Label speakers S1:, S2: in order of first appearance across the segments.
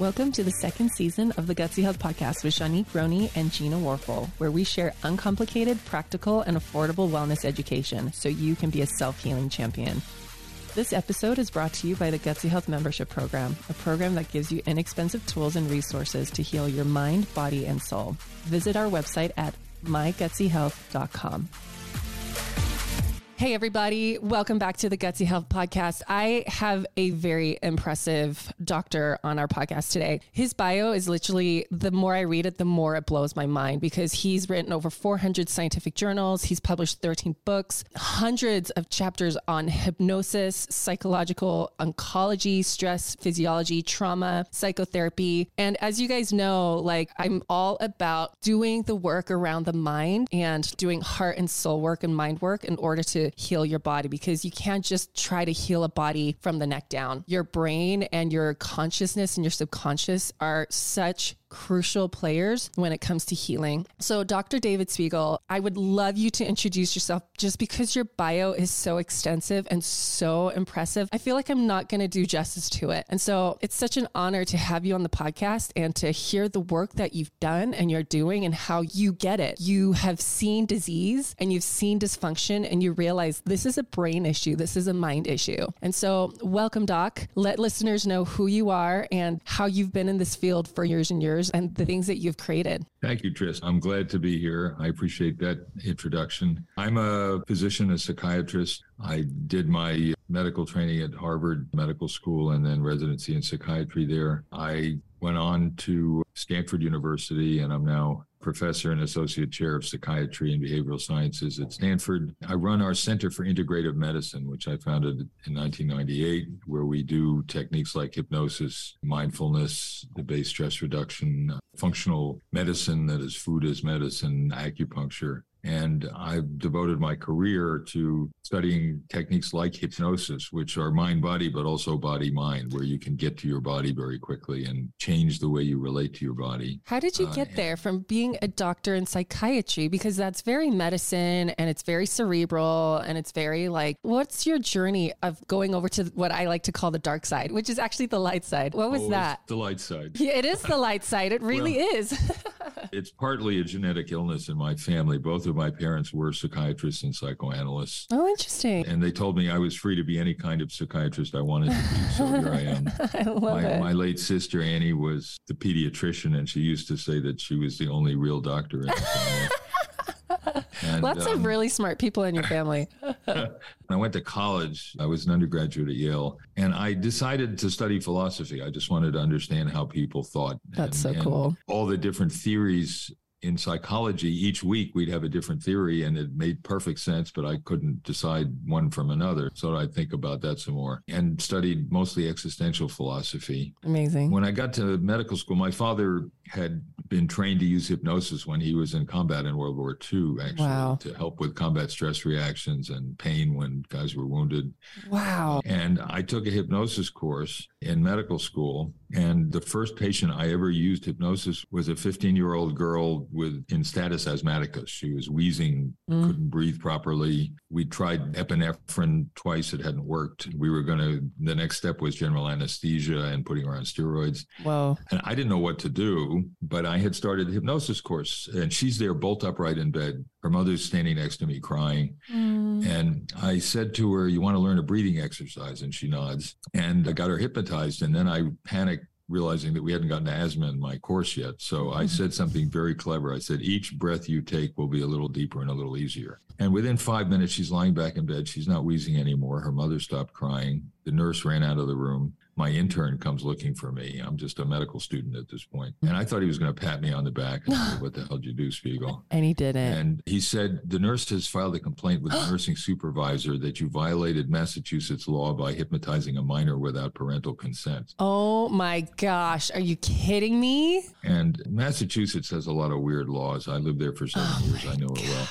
S1: Welcome to the second season of the Gutsy Health Podcast with Shanique Roney and Gina Warfel, where we share uncomplicated, practical, and affordable wellness education so you can be a self healing champion. This episode is brought to you by the Gutsy Health Membership Program, a program that gives you inexpensive tools and resources to heal your mind, body, and soul. Visit our website at mygutsyhealth.com. Hey, everybody. Welcome back to the Gutsy Health Podcast. I have a very impressive doctor on our podcast today. His bio is literally the more I read it, the more it blows my mind because he's written over 400 scientific journals. He's published 13 books, hundreds of chapters on hypnosis, psychological oncology, stress physiology, trauma, psychotherapy. And as you guys know, like I'm all about doing the work around the mind and doing heart and soul work and mind work in order to heal your body because you can't just try to heal a body from the neck down. Your brain and your consciousness and your subconscious are such crucial players when it comes to healing. So, Dr. David Spiegel, I would love you to introduce yourself just because your bio is so extensive and so impressive. I feel like I'm not going to do justice to it. And so, it's such an honor to have you on the podcast and to hear the work that you've done and you're doing and how you get it. You have seen disease and you've seen dysfunction and you realize this is a brain issue, this is a mind issue. And so, welcome, Doc. Let listeners know who you are and how you've been in this field for years and years and the things that you've created.
S2: Thank you, Tris. I'm glad to be here. I appreciate that introduction. I'm a physician, a psychiatrist. I did my medical training at Harvard Medical School and then residency in psychiatry there. I went on to Stanford University and I'm now professor and associate chair of psychiatry and behavioral sciences at Stanford. I run our Center for Integrative Medicine, which I founded in 1998, where we do techniques like hypnosis, mindfulness, debased stress reduction, uh, functional medicine, that is food as medicine, acupuncture, and I've devoted my career to studying techniques like hypnosis, which are mind body, but also body mind, where you can get to your body very quickly and change the way you relate to your body.
S1: How did you uh, get there from being a doctor in psychiatry? Because that's very medicine and it's very cerebral and it's very like, what's your journey of going over to what I like to call the dark side, which is actually the light side? What was
S2: oh,
S1: that?
S2: The light side.
S1: Yeah, it is the light side. It really well, is.
S2: it's partly a genetic illness in my family. Both of my parents were psychiatrists and psychoanalysts.
S1: Oh, interesting.
S2: And they told me I was free to be any kind of psychiatrist I wanted to be. So here I am.
S1: I love
S2: my,
S1: it.
S2: my late sister Annie was the pediatrician, and she used to say that she was the only real doctor in the family.
S1: And, Lots um, of really smart people in your family.
S2: I went to college. I was an undergraduate at Yale, and I decided to study philosophy. I just wanted to understand how people thought.
S1: That's
S2: and,
S1: so cool.
S2: All the different theories in psychology, each week we'd have a different theory and it made perfect sense, but I couldn't decide one from another. So I think about that some more and studied mostly existential philosophy.
S1: Amazing.
S2: When I got to medical school, my father had been trained to use hypnosis when he was in combat in World War II, actually,
S1: wow.
S2: to help with combat stress reactions and pain when guys were wounded.
S1: Wow.
S2: And I took a hypnosis course in medical school. And the first patient I ever used hypnosis was a 15 year old girl with in status asthmaticus. She was wheezing, mm. couldn't breathe properly. We tried epinephrine twice, it hadn't worked. We were going to, the next step was general anesthesia and putting her on steroids.
S1: Wow.
S2: And I didn't know what to do, but I had started a hypnosis course and she's there bolt upright in bed. Her mother's standing next to me crying. Mm. And I said to her, You want to learn a breathing exercise? And she nods. And I got her hypnotized. And then I panicked realizing that we hadn't gotten to asthma in my course yet. So I mm-hmm. said something very clever. I said, each breath you take will be a little deeper and a little easier. And within five minutes, she's lying back in bed. She's not wheezing anymore. Her mother stopped crying. The nurse ran out of the room my intern comes looking for me. I'm just a medical student at this point. And I thought he was going to pat me on the back and say, What the hell did you do, Spiegel?
S1: And he didn't.
S2: And he said, The nurse has filed a complaint with the nursing supervisor that you violated Massachusetts law by hypnotizing a minor without parental consent.
S1: Oh my gosh. Are you kidding me?
S2: And Massachusetts has a lot of weird laws. I lived there for seven oh years. I know it well.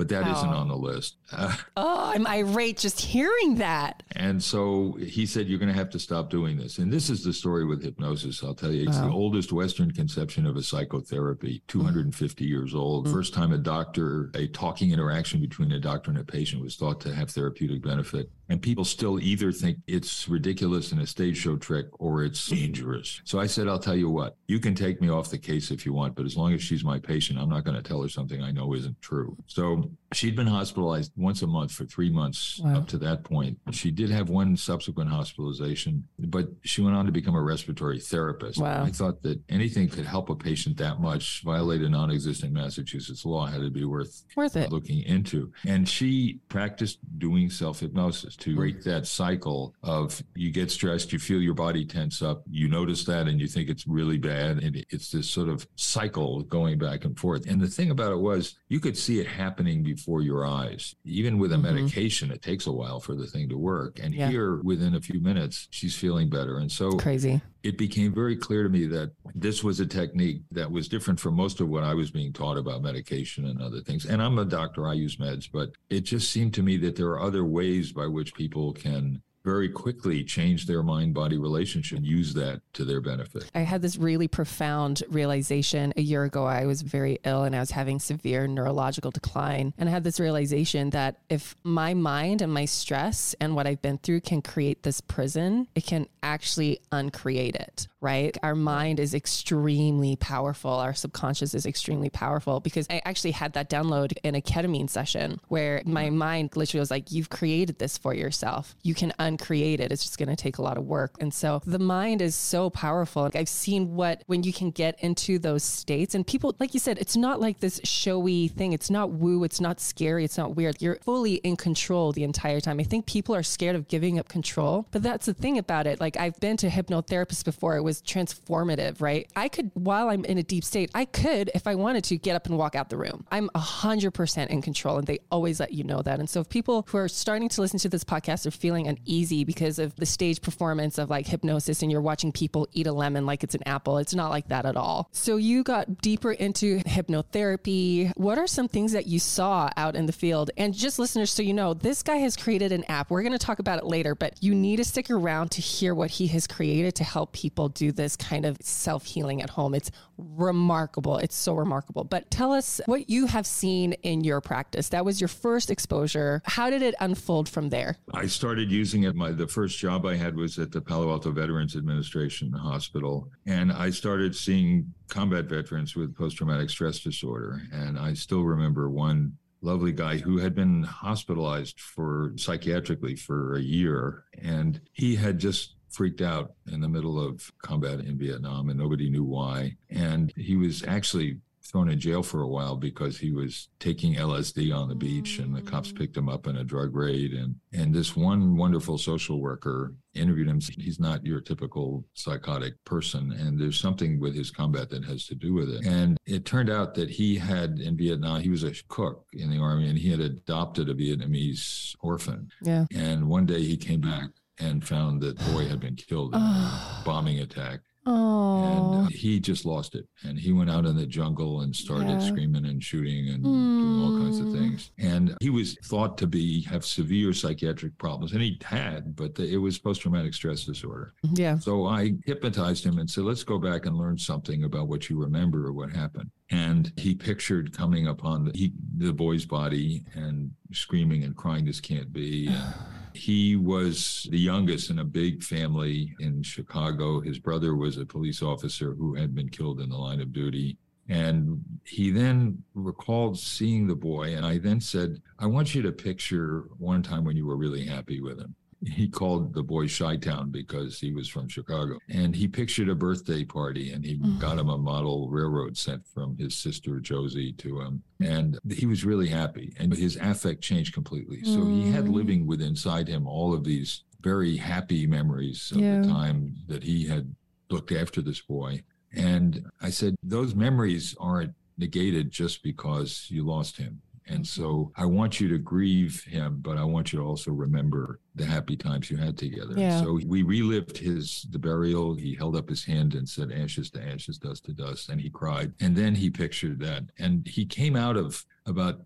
S2: But that
S1: Wow.
S2: not on the list. Uh,
S1: Oh, I'm irate just hearing that.
S2: and so he said, You're going to have to stop doing this. And this is the story with hypnosis. I'll tell you, it's the oldest Western conception of a psychotherapy, 250 years old.
S1: Mm.
S2: First time a doctor, a talking interaction between a doctor and a patient was thought to have therapeutic benefit. And people still either think it's ridiculous and a stage show trick or it's dangerous. So I said, I'll tell you what, you can take me off the case if you want, but as long as she's my patient, I'm not going to tell her something I know isn't true. So she'd been hospitalized once a month for three months
S1: Wow.
S2: up to that point. She did have one subsequent hospitalization, but she went on to become a respiratory therapist.
S1: Wow.
S2: I thought that anything could help a patient that much, violate a non existent Massachusetts law, had to be worth
S1: Worth it.
S2: looking into. And she practiced doing self hypnosis to break that cycle of you get stressed, you feel your body tense up, you notice that, and you think it's really bad. And it's this sort of cycle going back and forth. And the thing about it was, you could see it happening before your eyes. Even with a
S1: Mhm.
S2: medication, it takes a while for the thing to work. And
S1: Yeah.
S2: here, within a few minutes, she's feeling better. And so
S1: Crazy.
S2: It became very clear to me that this was a technique that was different from most of what I was being taught about medication and other things. And I'm a doctor, I use meds, but it just seemed to me that there are other ways by which people can very quickly change their mind body relationship use that to their benefit.
S1: I had this really profound realization a year ago. I was very ill and I was having severe neurological decline. And I had this realization that if my mind and my stress and what I've been through can create this prison, it can actually uncreate it, right? Our mind is extremely powerful. Our subconscious is extremely powerful because I actually had that download in a ketamine session where my mind literally was like, You've created this for yourself. You can uncreate it. It's just going to take a lot of work. And so the mind is so powerful. I've seen what, when you can get into those states and people, like you said, it's not like this showy thing. It's not woo. It's not scary. It's not weird. You're fully in control the entire time. I think people are scared of giving up control, but that's the thing about it. Like I've been to hypnotherapists before. It was transformative, right? I could, while I'm in a deep state, I could, if I wanted to, get up and walk out the room. I'm 100% in control and they always let you know that. And so if people who are starting to listen to this podcast are feeling uneasy because of the stage performance of like hypnosis and you're watching people eat a lemon like it's an apple, it's not like that at all. So you got deeper into hypnotherapy. What are some things that you saw out in the field? And just listeners, so you know, this guy has created an app. We're going to talk about it later, but you need to stick around to hear what he has created to help people do this kind of self healing at home. It's remarkable. It's so remarkable. But tell us what you have seen in your practice. That was your first exposure. How did it unfold from there?
S2: I started using it. My the first job I had was at the Palo Alto Veterans Administration Hospital, and I started seeing combat veterans with post traumatic stress disorder. And I still remember one lovely guy who had been hospitalized for psychiatrically for a year, and he had just freaked out in the middle of combat in Vietnam, and nobody knew why. And he was actually thrown in jail for a while because he was taking LSD on the beach and the cops picked him up in a drug raid and and this one wonderful social worker interviewed him he's not your typical psychotic person and there's something with his combat that has to do with it and it turned out that he had in Vietnam he was a cook in the army and he had adopted a Vietnamese orphan
S1: Yeah.
S2: and one day he came back and found that boy had been killed in a bombing attack
S1: Oh.
S2: and uh, he just lost it and he went out in the jungle and started
S1: Yeah.
S2: screaming and shooting and doing all kinds of
S1: Mm.
S2: things and he was thought to be have severe psychiatric problems and he had but the, it was post-traumatic stress disorder
S1: yeah.
S2: so i hypnotized him and said let's go back and learn something about what you remember or what happened and he pictured coming upon the, he, the boy's body and screaming and crying this can't be and he was the youngest in a big family in Chicago. His brother was a police officer who had been killed in the line of duty. And he then recalled seeing the boy. And I then said, I want you to picture one time when you were really happy with him. He called the boy Chi Town because he was from Chicago. And he pictured a birthday party and he got him a model railroad sent from his sister Josie to him. And he was really happy. And his affect changed completely. So he had
S1: Mm.
S2: living with inside him all of these very happy memories of
S1: Yeah.
S2: the time that he had looked after this boy. And I said, those memories aren't negated just because you lost him. And mm-hmm. so I want you to grieve him, but I want you to also remember the happy times you had together.
S1: Yeah.
S2: So we relived his the burial. He held up his hand and said, Ashes to ashes, dust to dust. And he cried. And then he pictured that. And he came out of about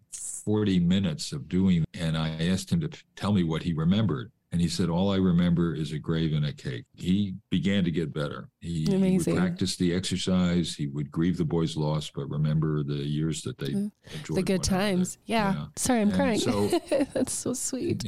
S2: 40 minutes of doing and I asked him to tell me what he remembered. And he said, All I remember is a grave and a cake. He began to get better. He, he would practice the exercise. He would grieve the boy's loss, but remember the years that they
S1: Mm.
S2: enjoyed.
S1: the good times. Yeah. Sorry, I'm
S2: And
S1: crying.
S2: so-
S1: That's so sweet.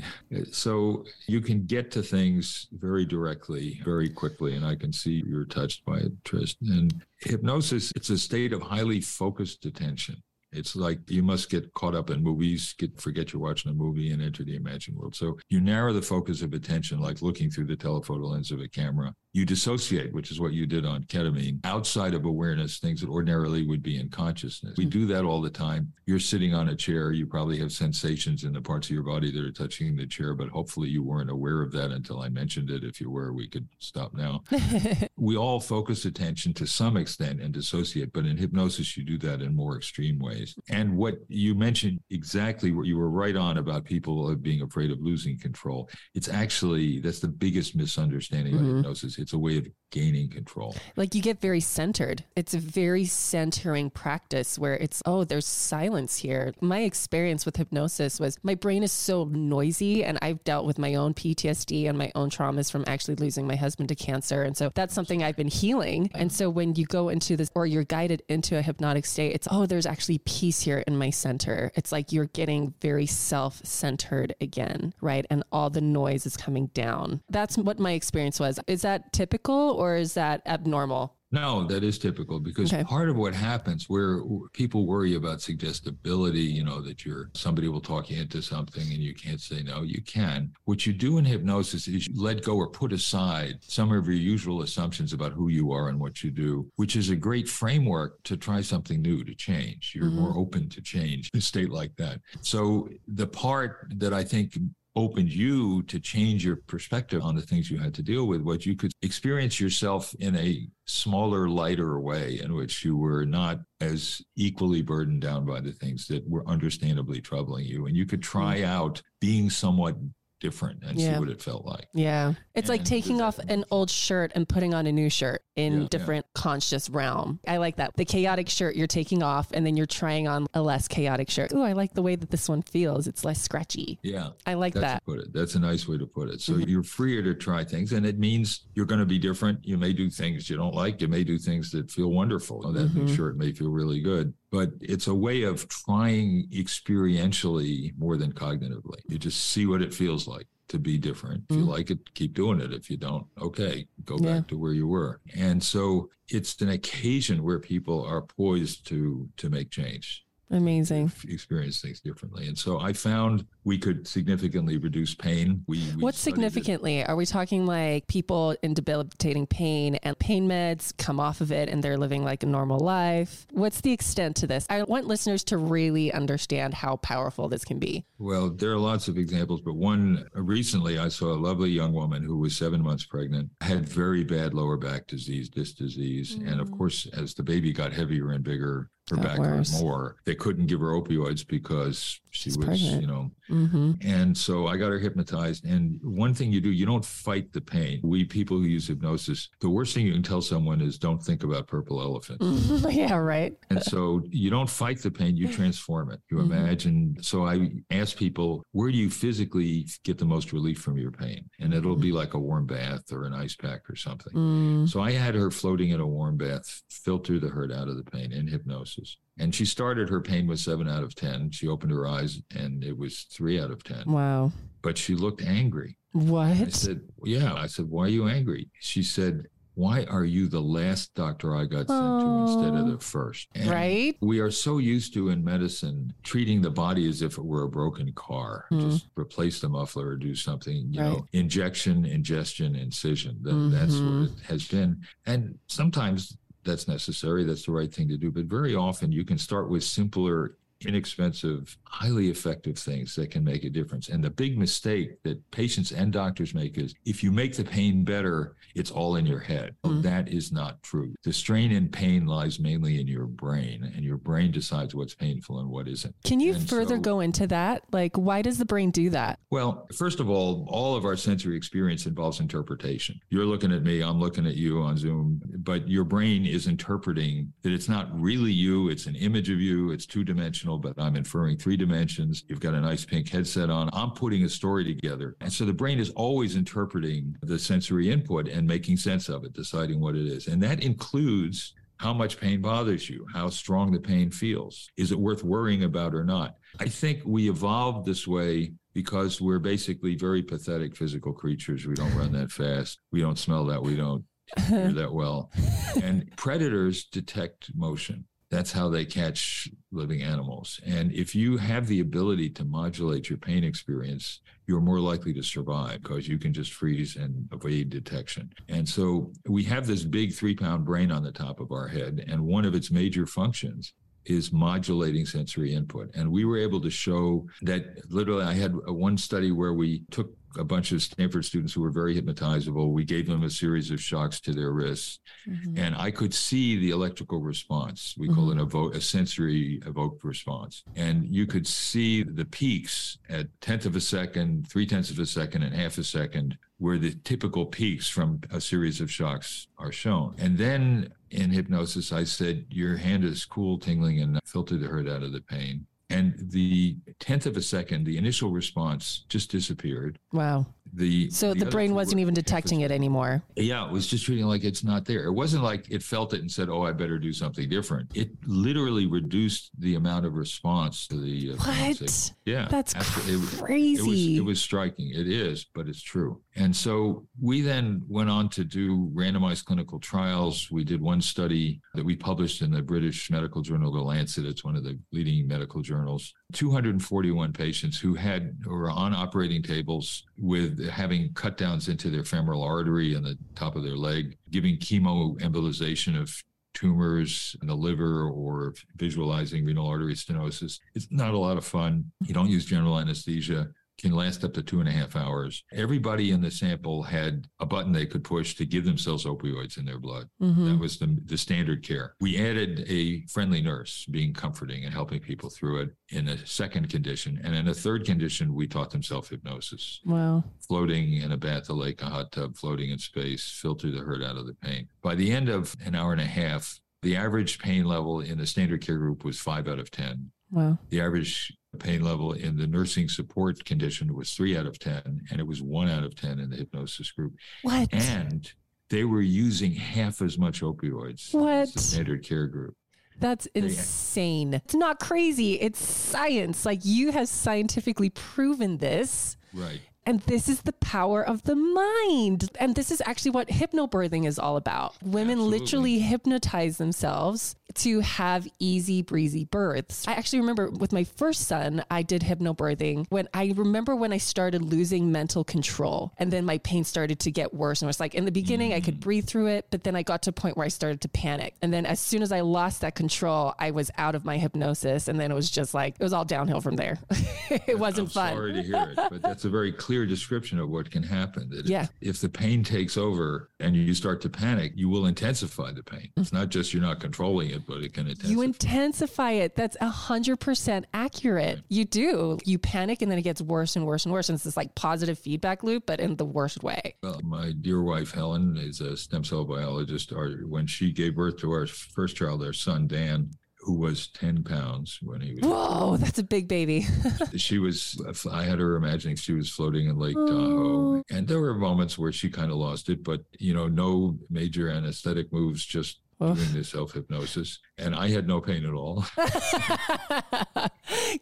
S2: So you can get to things very directly, very quickly. And I can see you're touched by it, Trist. And hypnosis, it's a state of highly focused attention. It's like you must get caught up in movies, get forget you're watching a movie and enter the imagined world. So you narrow the focus of attention like looking through the telephoto lens of a camera. You dissociate, which is what you did on ketamine, outside of awareness, things that ordinarily would be in consciousness. We do that all the time. You're sitting on a chair, you probably have sensations in the parts of your body that are touching the chair, but hopefully you weren't aware of that until I mentioned it. If you were, we could stop now we all focus attention to some extent and dissociate, but in hypnosis, you do that in more extreme ways. And what you mentioned exactly what you were right on about people being afraid of losing control. It's actually that's the biggest misunderstanding of
S1: Mhm.
S2: hypnosis. It's a way of gaining control.
S1: like you get very centered. It's a very centering practice where it's, oh, there's silence here. My experience with hypnosis was my brain is so noisy, and I've dealt with my own PTSD and my own traumas from actually losing my husband to cancer. And so that's something I've been healing. And so when you go into this or you're guided into a hypnotic state, it's, oh, there's actually peace here in my center. It's like you're getting very self centered again, right? And all the noise is coming down. That's what my experience was. Is that typical or is that abnormal?
S2: No, that is typical because
S1: Okay.
S2: part of what happens where people worry about suggestibility, you know, that you're somebody will talk you into something and you can't say no, you can. What you do in hypnosis is you let go or put aside some of your usual assumptions about who you are and what you do, which is a great framework to try something new, to change. You're
S1: Mhm.
S2: more open to change in a state like that. So the part that I think opened you to change your perspective on the things you had to deal with, what you could experience yourself in a smaller, lighter way in which you were not as equally burdened down by the things that were understandably troubling you. And you could try mm. out being somewhat different and
S1: Yeah.
S2: see what it felt like.
S1: Yeah. It's like taking off an old shirt and putting on a new shirt in
S2: Yeah, yeah.
S1: different conscious realm. I like that. The chaotic shirt you're taking off and then you're trying on a less chaotic shirt. Ooh, I like the way that this one feels. It's less scratchy.
S2: Yeah.
S1: I like
S2: That's
S1: that.
S2: put it. That's a nice way to put it. So
S1: Mhm.
S2: you're freer to try things, and it means you're going to be different. You may do things you don't like. You may do things that feel wonderful. Oh, that new
S1: Mhm.
S2: shirt may feel really good, but it's a way of trying experientially more than cognitively. You just see what it feels like to be different. If you
S1: Mhm.
S2: like it, keep doing it. If you don't, okay, go
S1: Yeah.
S2: back to where you were. And so it's an occasion where people are poised to to make change
S1: Amazing.
S2: experience things differently. And so I found we could significantly reduce pain. We, we
S1: What
S2: studied it.
S1: significantly? Are we talking like people in debilitating pain and pain meds come off of it and they're living like a normal life? What's the extent to this? I want listeners to really understand how powerful this can be.
S2: Well, there are lots of examples, but one recently I saw a lovely young woman who was seven months pregnant, had very bad lower back disease, disc disease. And of
S1: Mm.
S2: course, as the baby got heavier and bigger, back
S1: worse.
S2: more. They couldn't give her opioids because she
S1: She's
S2: was,
S1: pregnant.
S2: you know,
S1: Mm-hmm.
S2: And so I got her hypnotized. And one thing you do, you don't fight the pain. We people who use hypnosis, the worst thing you can tell someone is don't think about purple elephants.
S1: yeah, right.
S2: And so you don't fight the pain, you transform it. You
S1: Mhm.
S2: imagine. So I ask people, where do you physically get the most relief from your pain? And it'll be like a warm bath or an ice pack or something.
S1: Mm.
S2: So I had her floating in a warm bath, filter the hurt out of the pain in hypnosis. And she started her pain was seven out of 10. She opened her eyes and it was three out of 10.
S1: Wow.
S2: But she looked angry.
S1: What?
S2: I said, Yeah. I said, Why are you angry? She said, Why are you the last doctor I got sent to instead of the first? And
S1: Right?
S2: We are so used to in medicine treating the body as if it were a broken car.
S1: Hmm.
S2: Just replace the muffler or do something, you
S1: Right.
S2: know, injection, ingestion, incision. That, That's
S1: Mhm.
S2: what it has been. And sometimes that's necessary. That's the right thing to do. But very often you can start with simpler inexpensive, highly effective things that can make a difference. And the big mistake that patients and doctors make is if you make the pain better, it's all in your head. Mm. That is not true. The strain and pain lies mainly in your brain, and your brain decides what's painful and what isn't.
S1: Can you
S2: and
S1: further so, go into that? Like, why does the brain do that?
S2: Well, first of all, all of our sensory experience involves interpretation. You're looking at me, I'm looking at you on Zoom, but your brain is interpreting that it's not really you, it's an image of you, it's two dimensional, but I'm inferring three dimensions. You've got a nice pink headset on. I'm putting a story together. And so the brain is always interpreting the sensory input and making sense of it, deciding what it is. And that includes how much pain bothers you, how strong the pain feels. Is it worth worrying about or not? I think we evolved this way because we're basically very pathetic physical creatures. We don't run that fast. We don't smell that. We don't hear that well. And predators detect motion. That's how they catch living animals. And if you have the ability to modulate your pain experience, you're more likely to survive because you can just freeze and evade detection. And so we have this big three pound brain on the top of our head. And one of its major functions is modulating sensory input. And we were able to show that literally, I had one study where we took a bunch of Stanford students who were very hypnotizable. We gave them a series of shocks to their wrists, mm-hmm. and I could see the electrical response. We mm-hmm. call it a, a sensory evoked response. And you could see the peaks at tenth of a second, three tenths of a second, and half a second, where the typical peaks from a series of shocks are shown. And then in hypnosis, I said, Your hand is cool, tingling, and filter the hurt out of the pain. And the tenth of a second, the initial response just disappeared.
S1: Wow.
S2: The
S1: so the, the brain wasn't even detecting it anymore.
S2: Yeah, it was just treating like it's not there. It wasn't like it felt it and said, "Oh, I better do something different." It literally reduced the amount of response to the.
S1: Uh, what?
S2: Yeah,
S1: that's crazy.
S2: It, it, was, it was striking. It is, but it's true. And so we then went on to do randomized clinical trials. We did one study that we published in the British medical journal, The Lancet. It's one of the leading medical journals. 241 patients who had were on operating tables with having cut downs into their femoral artery and the top of their leg, giving chemoembolization of tumors in the liver or visualizing renal artery stenosis. It's not a lot of fun. You don't use general anesthesia can last up to two and a half hours. Everybody in the sample had a button they could push to give themselves opioids in their blood. Mm-hmm. That was the, the standard care. We added a friendly nurse being comforting and helping people through it in a second condition. And in a third condition, we taught them self hypnosis.
S1: Wow.
S2: Floating in a bath, a lake, a hot tub, floating in space, filter the hurt out of the pain. By the end of an hour and a half, the average pain level in the standard care group was five out of 10.
S1: Wow.
S2: The average pain level in the nursing support condition was three out of 10, and it was one out of 10 in the hypnosis group.
S1: What?
S2: And they were using half as much opioids
S1: what?
S2: as the standard care group.
S1: That's insane. They, it's not crazy. It's science. Like you have scientifically proven this.
S2: Right.
S1: And this is the power of the mind. And this is actually what hypnobirthing is all about. Women Absolutely. literally hypnotize themselves to have easy breezy births. I actually remember with my first son, I did hypnobirthing when I remember when I started losing mental control and then my pain started to get worse. And it was like in the beginning, mm-hmm. I could mm. breathe through it, but then I got to a point where I started to panic. And then as soon as I lost that control, I was out of my hypnosis. And then it was just like, it was all downhill from there. it wasn't
S2: I'm
S1: fun.
S2: Sorry to hear it, but that's a very clear description of what can happen. That
S1: yeah.
S2: If, if the pain takes over and you start to panic, you will intensify the pain. It's not just you're not controlling it, but it can intensify.
S1: You intensify it. That's a hundred percent accurate. You do. You panic and then it gets worse and worse and worse. And it's this like positive feedback loop, but in the worst way.
S2: Well, my dear wife Helen is a stem cell biologist. Our, when she gave birth to our first child, our son Dan, who was 10 pounds when he was.
S1: Whoa, that's a big baby.
S2: she was, I had her imagining she was floating in Lake Tahoe. Oh. And there were moments where she kind of lost it, but, you know, no major anesthetic moves, just doing the self hypnosis, and I had no pain at all.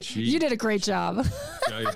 S1: she, you did a great job.
S2: I,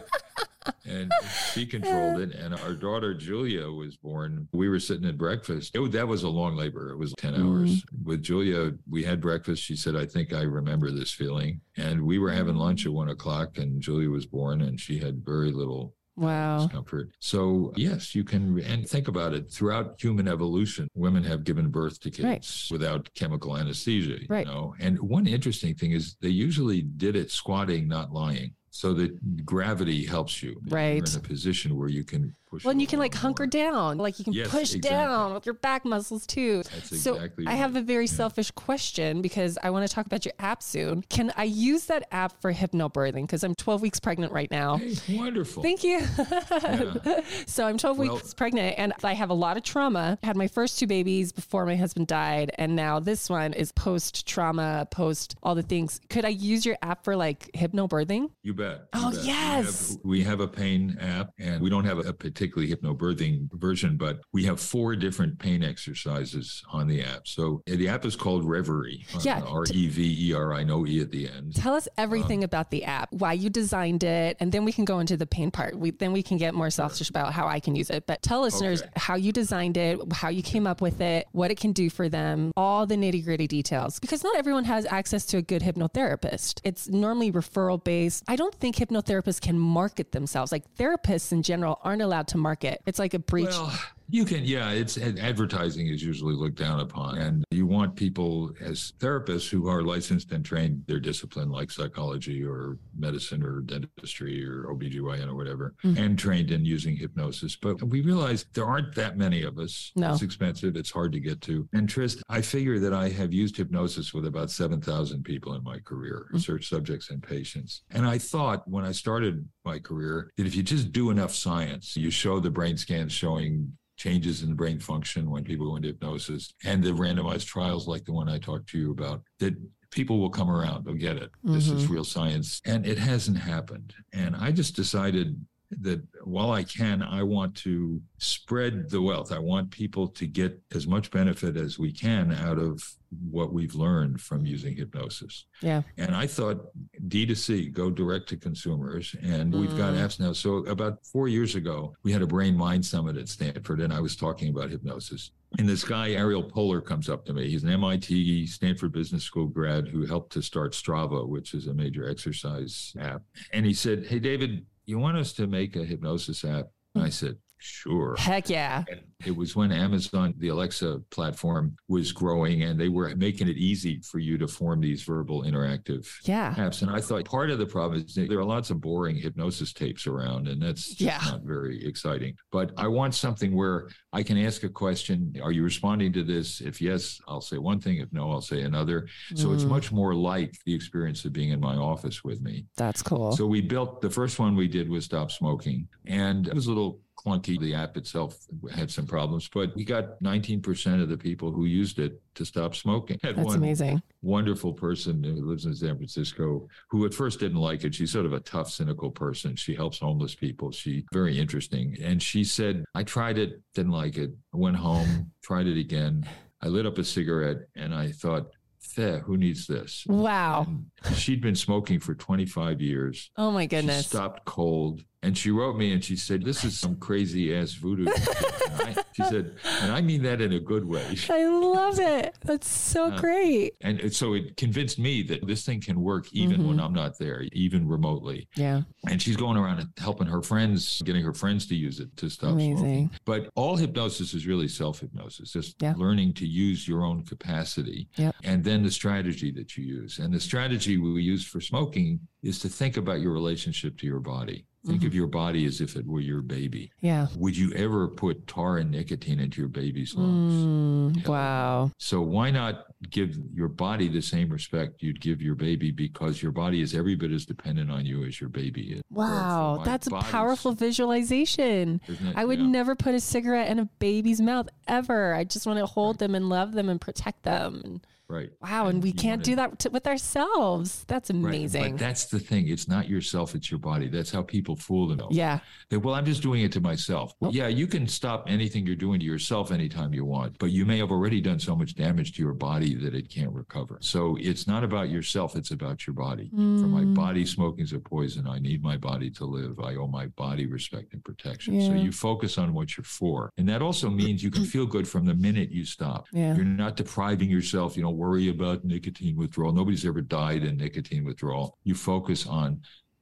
S2: and she controlled it. And our daughter Julia was born. We were sitting at breakfast. It, that was a long labor. It was 10 mm. hours. With Julia, we had breakfast. She said, I think I remember this feeling. And we were having lunch at one o'clock, and Julia was born, and she had very little
S1: Wow.
S2: discomfort. So yes, you can and think about it. Throughout human evolution, women have given birth to kids
S1: Right.
S2: without chemical anesthesia.
S1: Right.
S2: You know, and one interesting thing is they usually did it squatting, not lying. So that gravity helps you.
S1: Right.
S2: You're in a position where you can push.
S1: Well, and you can like
S2: little
S1: hunker down, like you can
S2: Yes,
S1: push
S2: exactly.
S1: down with your back muscles too.
S2: That's
S1: so
S2: exactly
S1: I have a very selfish question because I want to talk about your app soon. Can I use that app for hypnobirthing? Because I'm 12 weeks pregnant right now.
S2: Hey, wonderful.
S1: Thank you.
S2: Yeah.
S1: so I'm 12
S2: Well-
S1: weeks pregnant and I have a lot of trauma. I had my first two babies before my husband died. And now this one is post trauma, post all the things. Could I use your app for like hypnobirthing?
S2: You bet. you
S1: Oh,
S2: bet. We
S1: yes.
S2: have- We have, a pain app, and we don't have a particularly hypnobirthing version, but we have four different pain exercises on the app. So uh, the app is called Reveri.
S1: Yeah.
S2: R E V E R I, no E at the end.
S1: Tell us
S2: Um,
S1: everything about the app, why you designed it, and then we can go into the pain part. We, then we can get more selfish about how I can use it. But tell listeners
S2: Okay.
S1: how you designed it, how you came up with it, what it can do for them, all the nitty gritty details. Because not everyone has access to a good hypnotherapist. It's normally referral based. I don't think hypnotherapists can market themselves. Like therapists in general aren't allowed to market. It's like a breach.
S2: Well, you can, yeah, it's advertising is usually looked down upon. And you want people as therapists who are licensed and trained their discipline, like psychology or medicine or dentistry or OBGYN or whatever,
S1: Mm-hmm.
S2: and trained in using hypnosis. But we realize there aren't that many of us.
S1: No.
S2: It's expensive, it's hard to get to. And Trist, I figure that I have used hypnosis with about 7,000 people in my career,
S1: Mm-hmm.
S2: research subjects and patients. And I thought when I started my career that if you just do enough science, you show the brain scans showing changes in brain function when people go into hypnosis and the randomized trials like the one I talked to you about, that people will come around. They'll get it. This is mm-hmm. real science. And it hasn't happened. And I just decided that while I can, I want to spread the wealth. I want people to get as much benefit as we can out of what we've learned from using hypnosis.
S1: yeah.
S2: And I thought D2C, go direct to consumers. And we've got
S1: Mm.
S2: apps now. So about four years ago, we had a brain mind summit at Stanford, and I was talking about hypnosis. And this guy, Ariel Poler, comes up to me. He's an MIT Stanford Business School grad who helped to start Strava, which is a major exercise app. And he said, Hey, David, you want us to make a hypnosis app? And I mm. said, Sure.
S1: Heck yeah.
S2: And it was when Amazon, the Alexa platform, was growing and they were making it easy for you to form these verbal interactive
S1: Yeah.
S2: apps. And I thought part of the problem is there are lots of boring hypnosis tapes around, and that's just
S1: Yeah.
S2: not very exciting. But I want something where I can ask a question Are you responding to this? If yes, I'll say one thing. If no, I'll say another. So it's
S1: Mm.
S2: much more like the experience of being in my office with me.
S1: That's cool.
S2: So we built the first one we did was stop smoking, and it was a little clunky. The app itself had some problems, but we got 19% of the people who used it to stop smoking. Had
S1: That's
S2: one
S1: amazing.
S2: wonderful person who lives in San Francisco who at first didn't like it. She's sort of a tough, cynical person. She helps homeless people. She very interesting. And she said, I tried it, didn't like it. I went home, tried it again. I lit up a cigarette and I thought, who needs this?
S1: Wow.
S2: And she'd been smoking for 25 years.
S1: Oh my
S2: She
S1: goodness.
S2: stopped cold. And she wrote me and she said, This is some crazy ass voodoo. I- she said, and I mean that in a good way.
S1: I love it. That's so
S2: Uh,
S1: great.
S2: And so it convinced me that this thing can work even
S1: Mm-hmm.
S2: when I'm not there, even remotely.
S1: Yeah.
S2: And she's going around and helping her friends, getting her friends to use it to stop
S1: Amazing.
S2: smoking. But all hypnosis is really self hypnosis, just
S1: Yeah.
S2: learning to use your own capacity.
S1: Yep.
S2: And then the strategy that you use. And the strategy we use for smoking is to think about your relationship to your body. Think
S1: Mm-hmm.
S2: of your body as if it were your baby.
S1: Yeah.
S2: Would you ever put tar and nicotine into your baby's lungs?
S1: Mm, wow.
S2: So why not give your body the same respect you'd give your baby because your body is every bit as dependent on you as your baby is.
S1: Wow. That's a powerful visualization.
S2: It?
S1: I would
S2: Yeah.
S1: never put a cigarette in a baby's mouth ever. I just want to hold them and love them and protect them.
S2: Right.
S1: wow. And we can't
S2: wanna-
S1: do that t- with ourselves. That's
S2: Right.
S1: amazing.
S2: But that's the thing. It's not yourself, it's your body. That's how people fool themselves.
S1: yeah.
S2: They, well, I'm just doing it to myself.
S1: Well-
S2: yeah, you can stop anything you're doing to yourself anytime you want, but you may have already done so much damage to your body that it can't recover. So it's not about yourself, it's about your body. For my
S1: Mm.
S2: body, smoking is a poison. I need my body to live. I owe my body respect and protection. So you focus on what you're for. And that also means you can feel good from the minute you stop.
S1: Yeah.
S2: You're not depriving yourself. You don't worry about nicotine withdrawal. Nobody's ever died in nicotine withdrawal. You focus on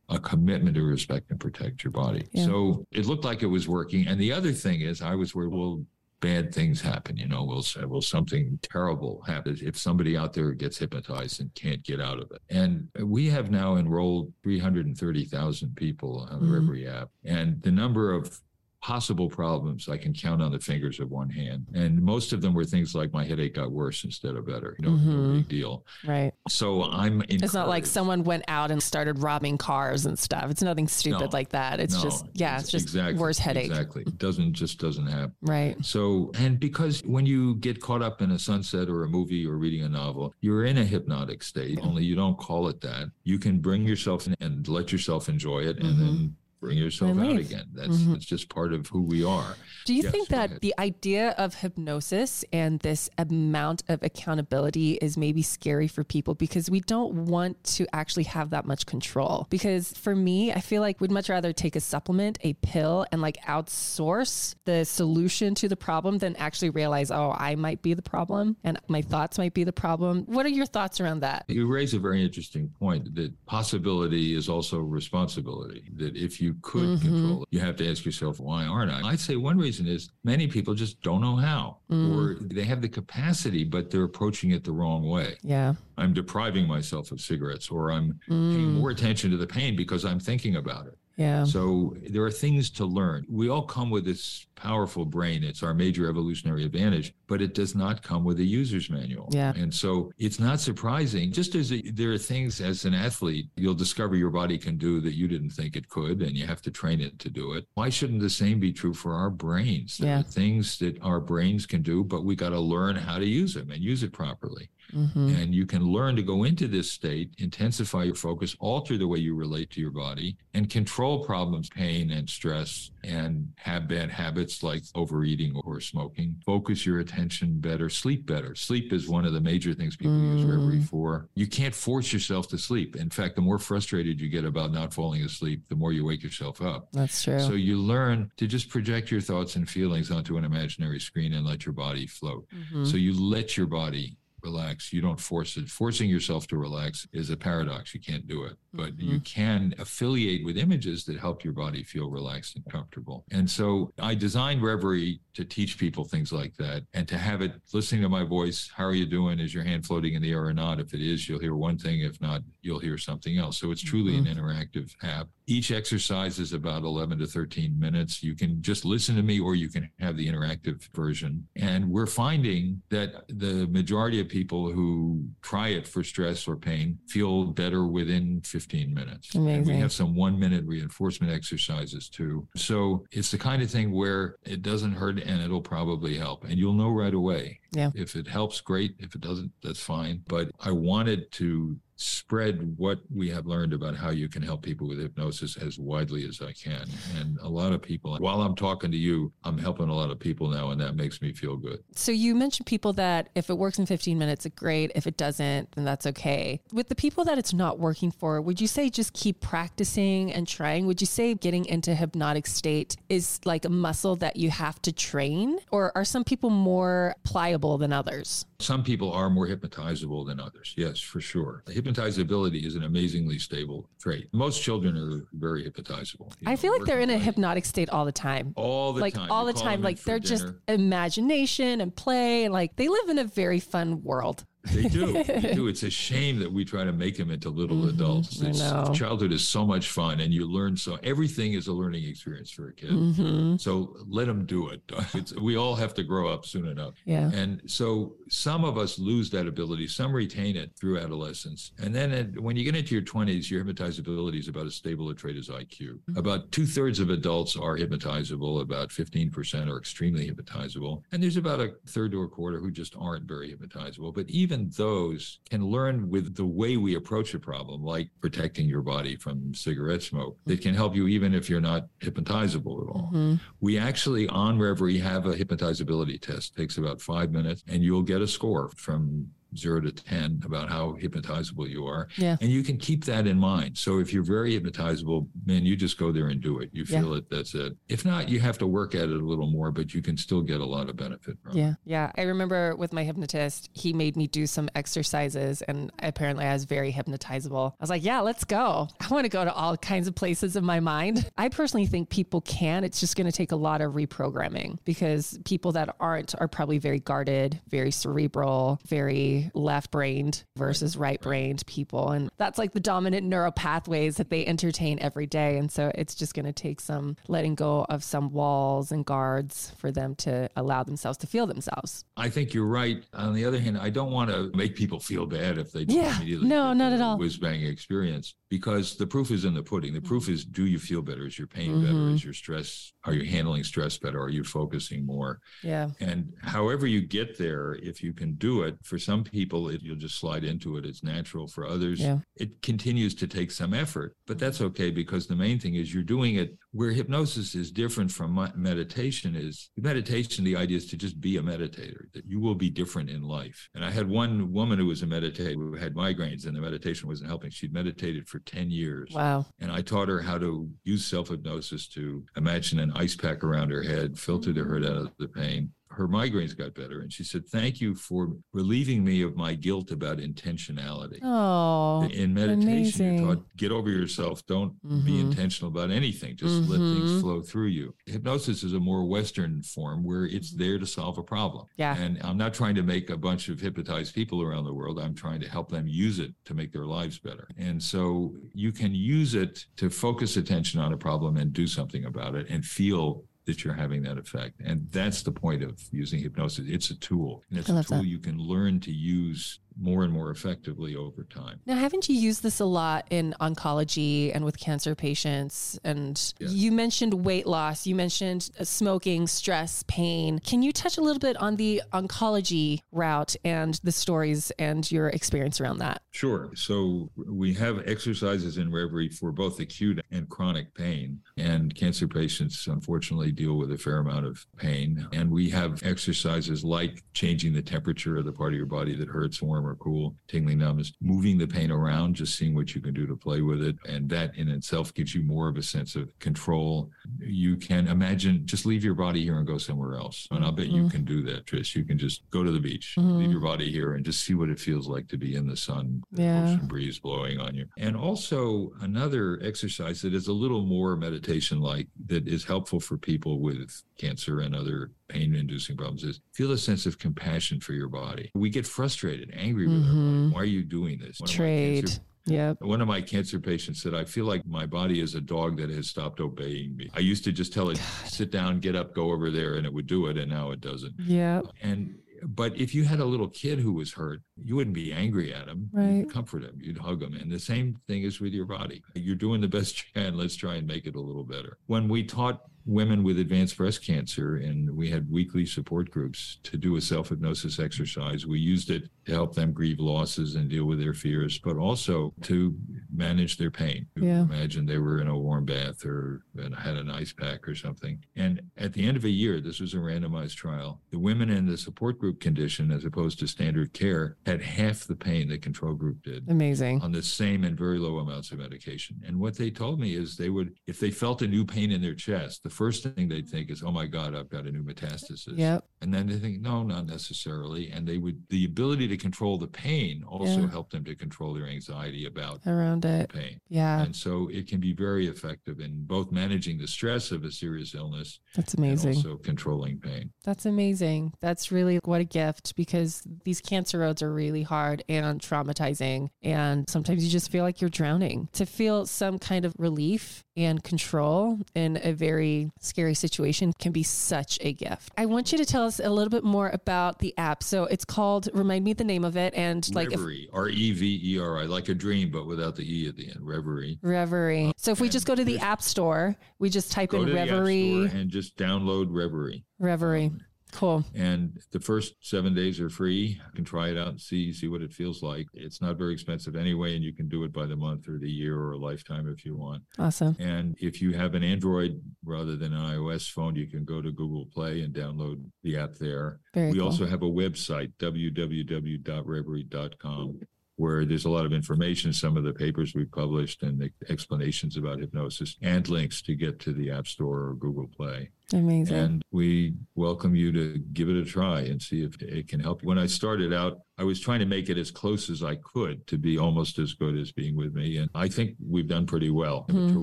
S2: a commitment to respect and protect your body.
S1: Yeah.
S2: So it looked like it was working. And the other thing is, I was worried, well, bad things happen. You know, we'll say, well, something terrible happens if somebody out there gets hypnotized and can't get out of it. And we have now enrolled 330,000 people on the
S1: Mhm.
S2: Reveri app. And the number of possible problems I can count on the fingers of one hand. And most of them were things like my headache got worse instead of better. You know, no
S1: Mhm.
S2: big deal.
S1: Right.
S2: So I'm
S1: It's not like someone went out and started robbing cars and stuff. It's nothing stupid
S2: No.
S1: like that. It's
S2: No,
S1: just, yeah, it's just
S2: exactly,
S1: worse headache.
S2: Exactly. It doesn't just doesn't happen.
S1: Right.
S2: So, and because when you get caught up in a sunset or a movie or reading a novel, you're in a hypnotic state, only you don't call it that. You can bring yourself in and let yourself enjoy it and then bring yourself out again. That's,
S1: Mhm.
S2: that's just part of who we are.
S1: Do you
S2: Yes,
S1: think that the idea of hypnosis and this amount of accountability is maybe scary for people because we don't want to actually have that much control? Because for me, I feel like we'd much rather take a supplement, a pill, and like outsource the solution to the problem than actually realize, oh, I might be the problem and my thoughts might be the problem. What are your thoughts around that?
S2: You raise a very interesting point that possibility is also responsibility. That if you could
S1: Mhm.
S2: control it, you have to ask yourself, why aren't I? I'd say one reason is many people just don't know how,
S1: Mm.
S2: or they have the capacity, but they're approaching it the wrong way.
S1: Yeah.
S2: I'm depriving myself of cigarettes, or I'm paying
S1: Mm.
S2: more attention to the pain because I'm thinking about it.
S1: Yeah.
S2: So there are things to learn. We all come with this powerful brain. It's our major evolutionary advantage, but it does not come with a user's manual.
S1: Yeah.
S2: And so it's not surprising. Just as there are things as an athlete you'll discover your body can do that you didn't think it could, and you have to train it to do it. Why shouldn't the same be true for our brains? There
S1: Yeah.
S2: are things that our brains can do, but we got to learn how to use them and use it properly.
S1: Hmm
S2: And you can learn to go into this state, intensify your focus, alter the way you relate to your body, and control problems, pain, and stress, and have bad habits like overeating or smoking. Focus your attention better, sleep better. Sleep is one of the major things people use Reveri
S1: Mm.
S2: for. You can't force yourself to sleep. In fact, the more frustrated you get about not falling asleep, the more you wake yourself up.
S1: That's true.
S2: So you learn to just project your thoughts and feelings onto an imaginary screen and let your body float.
S1: Mhm.
S2: So you let your body relax. You don't force it. Forcing yourself to relax is a paradox. You can't do it, but mm-hmm. you can affiliate with images that help your body feel relaxed and comfortable. And so I designed Reveri to teach people things like that and to have it listening to my voice. How are you doing? Is your hand floating in the air or not? If it is, you'll hear one thing. If not, you'll hear something else. So it's truly an mm-hmm. interactive app. Each exercise is about 11 to 13 minutes. You can just listen to me or you can have the interactive version. And we're finding that the majority of people who try it for stress or pain feel better within 15 minutes. And we have some one minute reinforcement exercises too. So it's the kind of thing where it doesn't hurt and it'll probably help. And you'll know right away.
S1: Yeah.
S2: If it helps, great. If it doesn't, that's fine. But I wanted to spread what we have learned about how you can help people with hypnosis as widely as I can. And a lot of people, while I'm talking to you, I'm helping a lot of people now, and that makes me feel good.
S1: So you mentioned people that if it works in 15 minutes, great. If it doesn't, then that's okay. With the people that it's not working for, would you say just keep practicing and trying? Would you say getting into hypnotic state is like a muscle that you have to train? Or are some people more pliable than others?
S2: Some people are more hypnotizable than others. Yes, for sure. Hypnotizability is an amazingly stable trait. Most children are very hypnotizable.
S1: I
S2: know,
S1: feel like they're in a hypnotic state all the time.
S2: all the
S1: like
S2: time.
S1: all
S2: You
S1: the time like they're just imagination and play and like they live in a very fun world
S2: They do. They do. It's a shame that we try to make them into little
S1: Mhm,
S2: adults. It's, childhood is so much fun, and you learn so. Everything is a learning experience for a kid.
S1: hmm
S2: So let them do it. It's, we all have to grow up soon enough.
S1: yeah
S2: And so some of us lose that ability. Some retain it through adolescence. And then it, when you get into your 20s, your hypnotizability is about as stable a trait as IQ.
S1: Mm-hmm.
S2: About two thirds of adults are hypnotizable, about 15% are extremely hypnotizable. And there's about a third to a quarter who just aren't very hypnotizable. But even those can learn with the way we approach a problem, like protecting your body from cigarette smoke, that can help you even if you're not hypnotizable at all.
S1: Mhm.
S2: We actually on Reveri have a hypnotizability test. takes about five minutes, and you'll get a score from zero to 10 about how hypnotizable you are.
S1: Yeah.
S2: And you can keep that in mind. So if you're very hypnotizable, man, you just go there and do it. You feel yeah. it, that's it. If not, you have to work at it a little more, but you can still get a lot of benefit from
S1: yeah. it. Yeah. I remember with my hypnotist, he made me do some exercises and apparently I was very hypnotizable. I was like, yeah, let's go. I want to go to all kinds of places in my mind. I personally think people can. It's just going to take a lot of reprogramming because people that aren't are probably very guarded, very cerebral, very left brained versus right brained people. And that's like the dominant neural pathways that they entertain every day. And so it's just going to take some letting go of some walls and guards for them to allow themselves to feel themselves.
S2: I think you're right. On the other hand, I don't want to make people feel bad if they
S1: yeah, immediately no, not at all.
S2: whiz bang experience because the proof is in the pudding. The proof is do you feel better? Is your pain mm-hmm. better? Is your stress, are you handling stress better? Are you focusing more?
S1: Yeah.
S2: And however you get there, if you can do it, for some people, it, you'll just slide into it. It's natural. For others, yeah. it continues to take some effort, but that's okay because the main thing is you're doing it where hypnosis is different from meditation is meditation. The idea is to just be a meditator, that you will be different in life. And I had one woman who was a meditator who had migraines and the meditation wasn't helping. She'd meditated for for 10 years.
S1: Wow.
S2: And I taught her how to use self hypnosis to imagine an ice pack around her head, filter the hurt out of the pain, her migraines got better. And she said, Thank you for relieving me of my guilt about intentionality.
S1: Oh,
S2: in meditation, amazing. you're taught get over yourself. Don't mm-hmm. be intentional about anything. Just mm-hmm. let things mm-hmm. flow through you. Hypnosis is a more Western form where it's mm-hmm. there to solve a problem.
S1: Yeah.
S2: And I'm not trying to make a bunch of hypnotized people around the world. I'm trying to help them use it to make their lives better. And so you can use it to focus attention on a problem and do something about it and feel that you're having that effect. And that's the point of using hypnosis. It's a tool. And it's a tool that. you can learn to use more and more effectively over time.
S1: Now, haven't you used this a lot in oncology and with cancer patients? And yes. you mentioned weight loss, you mentioned uh, smoking, stress, pain. Can you touch a little bit on the oncology route and the stories and your experience around that?
S2: Sure. So, we have exercises in Reveri for both acute and chronic pain. And cancer patients, unfortunately, deal with a fair amount of pain. And we have exercises like changing the temperature of the part of your body that hurts, warm or cool, tingling numbness, moving the pain around, just seeing what you can do to play with it. And that in itself gives you more of a sense of control. You can imagine just leave your body here and go somewhere else. And I'll bet mm-hmm. you can do that, Trish. You can just go to the beach, mm-hmm. leave your body here and just see what it feels like to be in the sun, yeah. ocean breeze blowing on you. And also another exercise that is a little more meditation like that is helpful for people with cancer and other pain inducing problems is feel a sense of compassion for your body. We get frustrated, angry with mm-hmm. Why are you doing this?
S1: One Trade. Yeah.
S2: One of my cancer patients said, I feel like my body is a dog that has stopped obeying me. I used to just tell it, God. sit down, get up, go over there, and it would do it. And now it doesn't.
S1: Yeah.
S2: And but if you had a little kid who was hurt, you wouldn't be angry at him.
S1: Right.
S2: You'd comfort him. You'd hug him. And the same thing is with your body. You're doing the best you can. Let's try and make it a little better. When we taught women with advanced breast cancer, and we had weekly support groups to do a self hypnosis exercise. We used it to help them grieve losses and deal with their fears, but also to manage their pain.
S1: Yeah.
S2: Imagine they were in a warm bath or had an ice pack or something. And at the end of a year, this was a randomized trial. The women in the support group condition, as opposed to standard care, had half the pain the control group did.
S1: Amazing.
S2: On the same and very low amounts of medication. And what they told me is they would, if they felt a new pain in their chest, the first thing they'd think is, oh my God, I've got a new metastasis.
S1: Yep.
S2: And then they think, no, not necessarily. And they would, the ability to control the pain also yeah. helped them to control their anxiety about
S1: around it.
S2: pain.
S1: Yeah.
S2: And so it can be very effective in both managing the stress of a serious illness.
S1: That's amazing.
S2: And also controlling pain.
S1: That's amazing. That's really what a gift because these cancer roads are really hard and traumatizing. And sometimes you just feel like you're drowning. To feel some kind of relief and control in a very scary situation can be such a gift. I want you to tell us a little bit more about the app. So it's called, remind me the name of it. And like
S2: Reveri, R E V E R I, like a dream, but without the E at the end. Reveri.
S1: Reveri. So if we just go to the App Store, we just type in Reveri.
S2: and just download Reveri.
S1: Reveri. Um, Cool.
S2: And the first seven days are free. You can try it out and see see what it feels like. It's not very expensive anyway, and you can do it by the month or the year or a lifetime if you want.
S1: Awesome.
S2: And if you have an Android rather than an iOS phone, you can go to Google Play and download the app there.
S1: Very
S2: we
S1: cool.
S2: also have a website, www.reveri.com, where there's a lot of information, some of the papers we've published and the explanations about hypnosis and links to get to the App Store or Google Play.
S1: Amazing.
S2: And we welcome you to give it a try and see if it can help you. When I started out, I was trying to make it as close as I could to be almost as good as being with me. And I think we've done pretty well. We have A mm-hmm.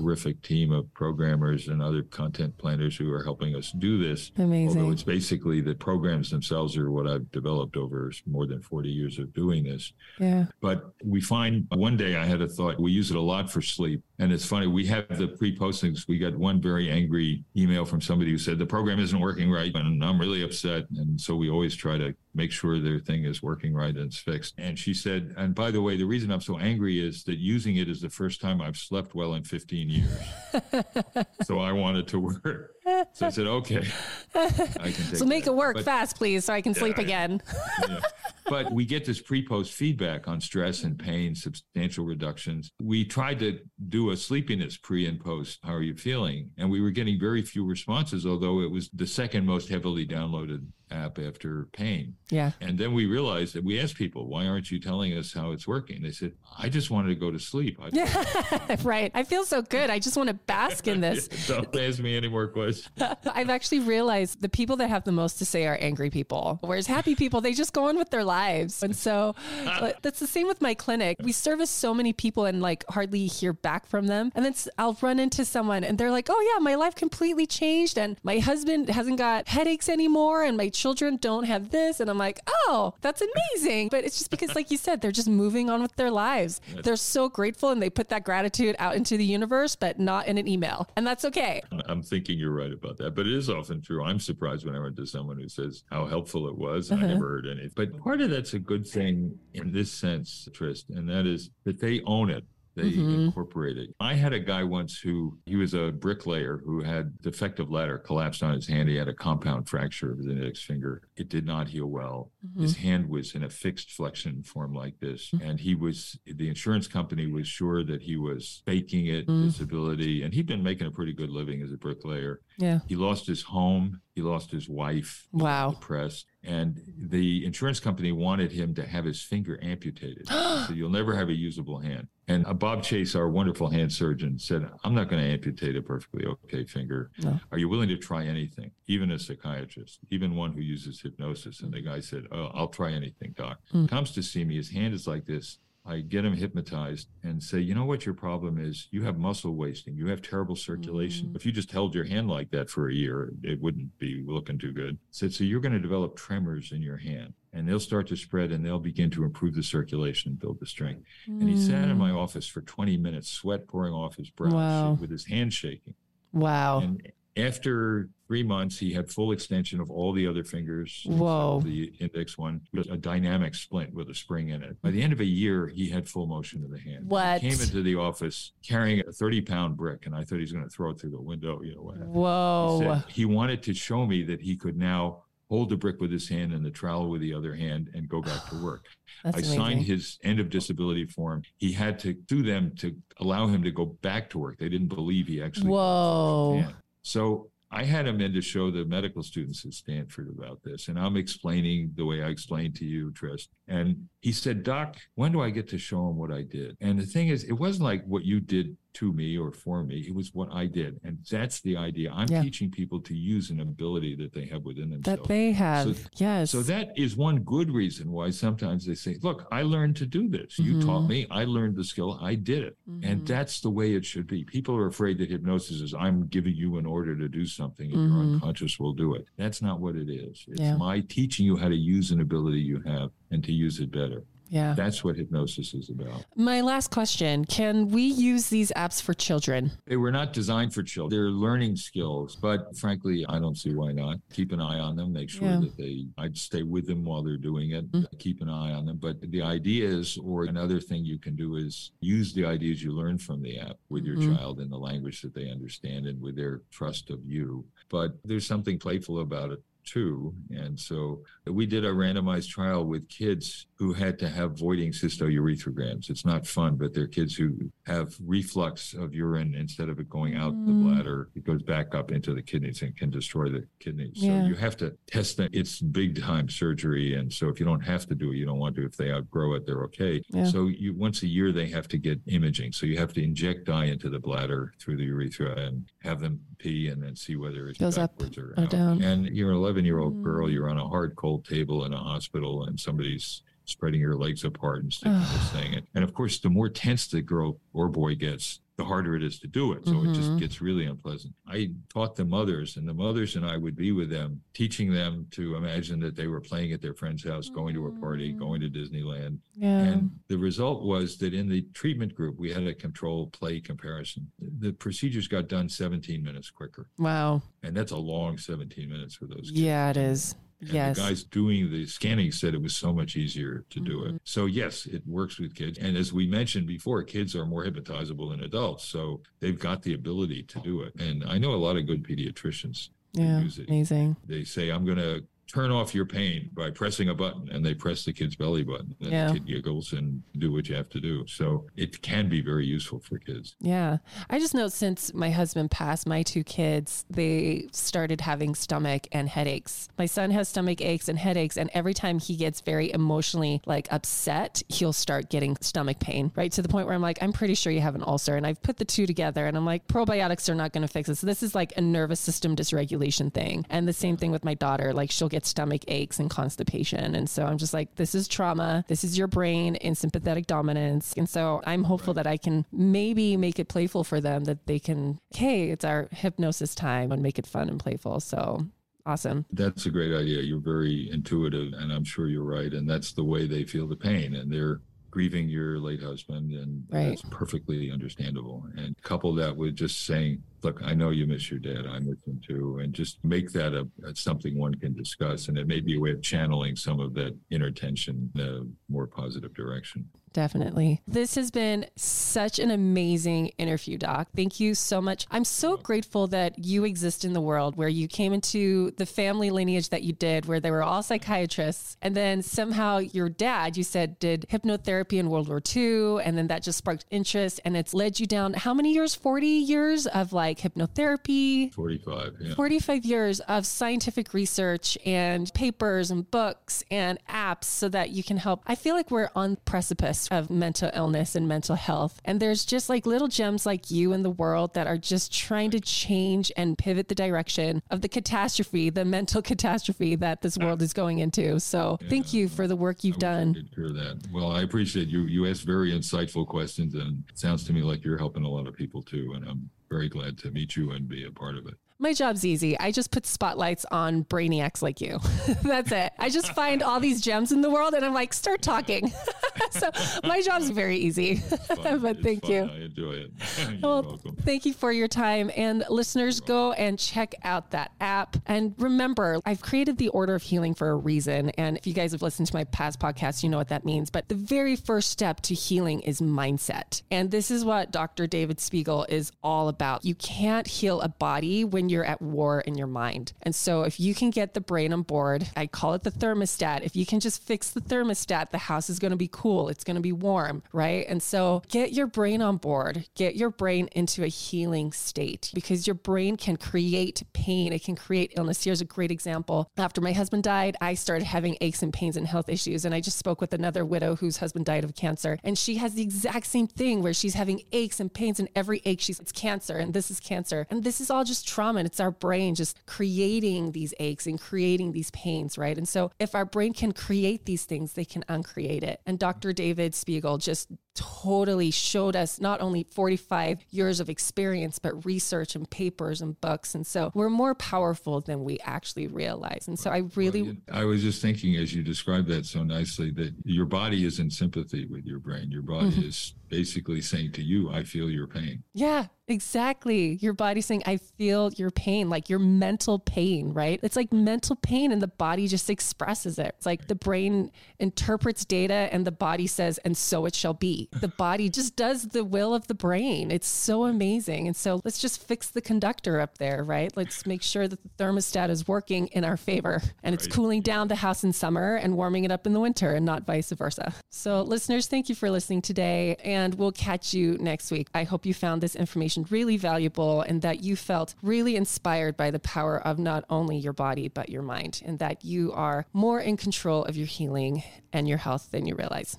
S2: terrific team of programmers and other content planners who are helping us do this.
S1: Amazing.
S2: Although it's basically the programs themselves are what I've developed over more than 40 years of doing this.
S1: yeah.
S2: But we find one day I had a thought, we use it a lot for sleep. And it's funny, we have the pre postings. We got one very angry email from somebody who said the program isn't working right. And I'm really upset. And so we always try to make sure their thing is working right and it's fixed. And she said, and by the way, the reason I'm so angry is that using it is the first time I've slept well in 15 years. so I wanted it to work. So I said, okay, I can
S1: So make
S2: that.
S1: it work
S2: But-
S1: fast, please, so I can sleep again.
S2: yeah. But we get this pre post feedback on stress and pain, substantial reductions. We tried to do a sleepiness pre and post. How are you feeling? And we were getting very few responses, although it was the second most heavily downloaded app after pain.
S1: Yeah.
S2: And then we realized that we asked people, why aren't you telling us how it's working? They said, I just wanted to go to sleep. I
S1: right. I feel so good. I just want to bask in this.
S2: Don't ask me any more questions.
S1: I've actually realized the people that have the most to say are angry people, whereas happy people, they just go on with their lives. And so that's the same with my clinic. We service so many people and like hardly hear back from them. And then I'll run into someone and they're like, oh, yeah, my life completely changed. And my husband hasn't got headaches anymore. And my children don't have this. And I'm like, oh, that's amazing. But it's just because, like you said, they're just moving on with their lives. They're so grateful and they put that gratitude out into the universe, but not in an email. And that's okay.
S2: I'm thinking you're right about that, but it is often true. I'm surprised when I run to someone who says how helpful it was. I uh-huh. never heard anything. But part of that's a good thing in this sense, Trish, and that is that they own it. They mm-hmm. incorporate it. I had a guy once who he was a bricklayer who had defective ladder collapsed on his hand. He had a compound fracture of the index finger. It did not heal well. Mm-hmm. His hand was in a fixed flexion form like this, mm-hmm. and he was the insurance company was sure that he was faking it, disability, and he'd been making a pretty good living as a bricklayer.
S1: Yeah.
S2: He lost his home. He lost his wife.
S1: Wow.
S2: Depressed. And the insurance company wanted him to have his finger amputated. so you'll never have a usable hand. And uh, Bob Chase, our wonderful hand surgeon, said, I'm not going to amputate a perfectly okay finger.
S1: No.
S2: Are you willing to try anything? Even a psychiatrist, even one who uses hypnosis. And the guy said, Oh, I'll try anything, doc. Comes to see me. His hand is like this. I get him hypnotized and say, you know what your problem is? You have muscle wasting. You have terrible circulation. Mm. If you just held your hand like that for a year, it wouldn't be looking too good. Said, so you're going to develop tremors in your hand and they'll start to spread and they'll begin to improve the circulation and build the strength. And he sat in my mm. office for 20 minutes, sweat pouring off his brow
S1: Wow.
S2: with his hand shaking.
S1: Wow.
S2: And after three months, he had full extension of all the other fingers.
S1: Whoa.
S2: The index one was a dynamic splint with a spring in it. By the end of a year, he had full motion of the hand.
S1: What?
S2: He came into the office carrying a 30 pound brick, and I thought he was going to throw it through the window. You know what. He,
S1: Whoa.
S2: said he wanted to show me that he could now hold the brick with his hand and the trowel with the other hand and go back to work.
S1: That's
S2: I
S1: amazing.
S2: signed his end of disability form. He had to do them to allow him to go back to work. They didn't believe he actually.
S1: Whoa.
S2: So I had him in to show the medical students at Stanford about this. And I'm explaining the way I explained to you, Trish. And he said, Doc, when do I get to show him what I did? And the thing is, it wasn't like what you did to me or for me. It was what I did. And that's the idea. I'm
S1: Yeah.
S2: teaching people to use an ability that they have within themselves.
S1: that they have.
S2: So-
S1: yes.
S2: So that is one good reason why sometimes they say, look, I learned to do this. You
S1: Mhm.
S2: taught me, I learned the skill, I did it.
S1: Mhm.
S2: And that's the way it should be. People are afraid that hypnosis is I'm giving you an order to do something and your
S1: Mhm.
S2: unconscious will do it. That's not what it is. It's
S1: Yeah.
S2: my teaching you how to use an ability you have and to use it better.
S1: Yeah.
S2: That's what hypnosis is about.
S1: My last question Can we use these apps for children?
S2: They were not designed for children. They're learning skills, but frankly, I don't see why not. Keep an eye on them. Make sure
S1: Yeah.
S2: that they, I'd stay with them while they're doing it. Keep an eye on them. But the ideas, or another thing you can do is use the ideas you learn from the app with your
S1: Mhm.
S2: child in the language that they understand and with their trust of you. But there's something playful about it two. And so we did a randomized trial with kids who had to have voiding cystourethrograms. It's not fun, but they're kids who have reflux of urine instead of it going out mm. the bladder, it goes back up into the kidneys and can destroy the kidneys. Yeah. So you have to test that. It's big time surgery. And so if you don't have to do it, you don't want to. If they outgrow it, they're okay. Yeah. So you once a year they have to get imaging. So you have to inject dye into the bladder through the urethra and have them pee and then see whether it
S1: goes up or, or down.
S2: And you're an 11 year old mm. girl, you're on a hard cold table in a hospital and somebody's spreading your legs apart and sticking this thing. And of course, the more tense the girl or boy gets, the harder it is to do it. So mm-hmm. it just mm-hmm. gets really unpleasant. I taught the mothers, and the mothers and I would be with them, teaching them to imagine that they were playing at their friend's house, going to a party, going to Disneyland. Yeah. And the result was that in the treatment group, we had a control play comparison. The procedures got done 17 minutes quicker.
S1: Wow.
S2: And that's a long 17 minutes for those kids.
S1: Yeah, it is.
S2: And
S1: yes.
S2: the guys doing the scanning said it was so much easier to do mm-hmm. it. So yes, it works with kids. And as we mentioned before, kids are more hypnotizable than adults. So they've got the ability to do it. And I know a lot of good pediatricians
S1: yeah, Amazing.
S2: They say, I'm going to turn off your pain by pressing a button and they press the kid's belly button and yeah. the kid giggles and do what you have to do. So it can be very useful for kids.
S1: Yeah. I just know since my husband passed my two kids they started having stomach and headaches. My son has stomach aches and headaches and every time he gets very emotionally like upset he'll start getting stomach pain right? To the point where i'm like i'm pretty sure you have an ulcer and i've put the two together and i'm like probiotics are not going to fix this. So this is like a nervous system dysregulation thing. And the same thing with my daughter like she'll get stomach aches and constipation. And so I'm just like, this is trauma. This is your brain in sympathetic dominance. And so I'm hopeful that I can maybe make it playful for them that they can, hey, it's our hypnosis time and make it fun and playful. So awesome.
S2: That's a great idea. You're very intuitive, and I'm sure you're right. And that's the way they feel the pain. And they're grieving your late husband, and right. that's perfectly understandable. And couple that with just saying, look, I know you miss your dad. I miss him too. And just make that a, a, something one can discuss. And it may be a way of channeling some of that inner tension in a more positive direction.
S1: Definitely. This has been such an amazing interview, Doc. Thank you so much. I'm so grateful that you exist in the world where you came into the family lineage that you did, where they were all psychiatrists. And then somehow your dad, you said, did hypnotherapy in World War II. And then that just sparked interest. And it's led you down how many years? 40 years of like hypnotherapy.
S2: 45, yeah.
S1: 45 years of scientific research and papers and books and apps so that you can help. I feel like we're on precipice of mental illness and mental health. And there's just like little gems like you in the world that are just trying to change and pivot the direction of the catastrophe, the mental catastrophe that this world is going into. So yeah, thank you for the work you've done.
S2: hear that. Well, I appreciate you. You asked very insightful questions and it sounds to me like you're helping a lot of people too. And I'm very glad to meet you and be a part of it.
S1: My job's easy. I just put spotlights on brainiacs like you. That's it. I just find all these gems in the world and I'm like, start talking. so my job's very easy. but thank
S2: fun.
S1: you.
S2: I enjoy it.
S1: well, welcome. Thank you for your time. And listeners, go and check out that app. And remember, I've created the order of healing for a reason. And if you guys have listened to my past podcasts, you know what that means. But the very first step to healing is mindset. And this is what Dr. David Spiegel is all about. You can't heal a body when when you're at war in your mind. And so if you can get the brain on board, I call it the thermostat. If you can just fix the thermostat, the house is going to be cool. It's going to be warm, right? And so get your brain on board, get your brain into a healing state because your brain can create pain. It can create illness. Here's a great example. After my husband died, I started having aches and pains and health issues. And I just spoke with another widow whose husband died of cancer. And she has the exact same thing where she's having aches and pains and every ache she's, it's cancer and this is cancer. And this is all just trauma trauma and it's our brain just creating these aches and creating these pains, right? And so if our brain can create these things, they can uncreate it. And Dr. David Spiegel just totally showed us not only 45 years of experience, but research and papers and books. And so we're more powerful than we actually realize. And so I really. Well,
S2: I was just thinking as you described that so nicely that your body is in sympathy with your brain. Your body mm-hmm. is basically saying to you, I feel your pain.
S1: Yeah. Exactly. Your body saying, I feel your pain, like your mental pain, right? It's like mental pain and the body just expresses it. It's like the brain interprets data and the body says, and so it shall be. The body just does the will of the brain. It's so amazing. And so let's just fix the conductor up there, right? Let's make sure that the thermostat is working in our favor and it's cooling down the house in summer and warming it up in the winter and not vice versa. So, listeners, thank you for listening today and we'll catch you next week. I hope you found this information really valuable and that you felt really inspired by the power of not only your body, but your mind, and that you are more in control of your healing and your health than you realize.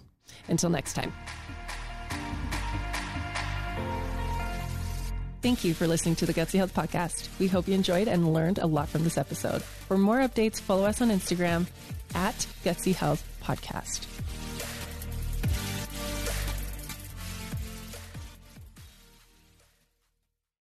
S1: Until next time. Thank you for listening to the Gutsy Health Podcast. We hope you enjoyed and learned a lot from this episode. For more updates, follow us on Instagram at Gutsy Health Podcast.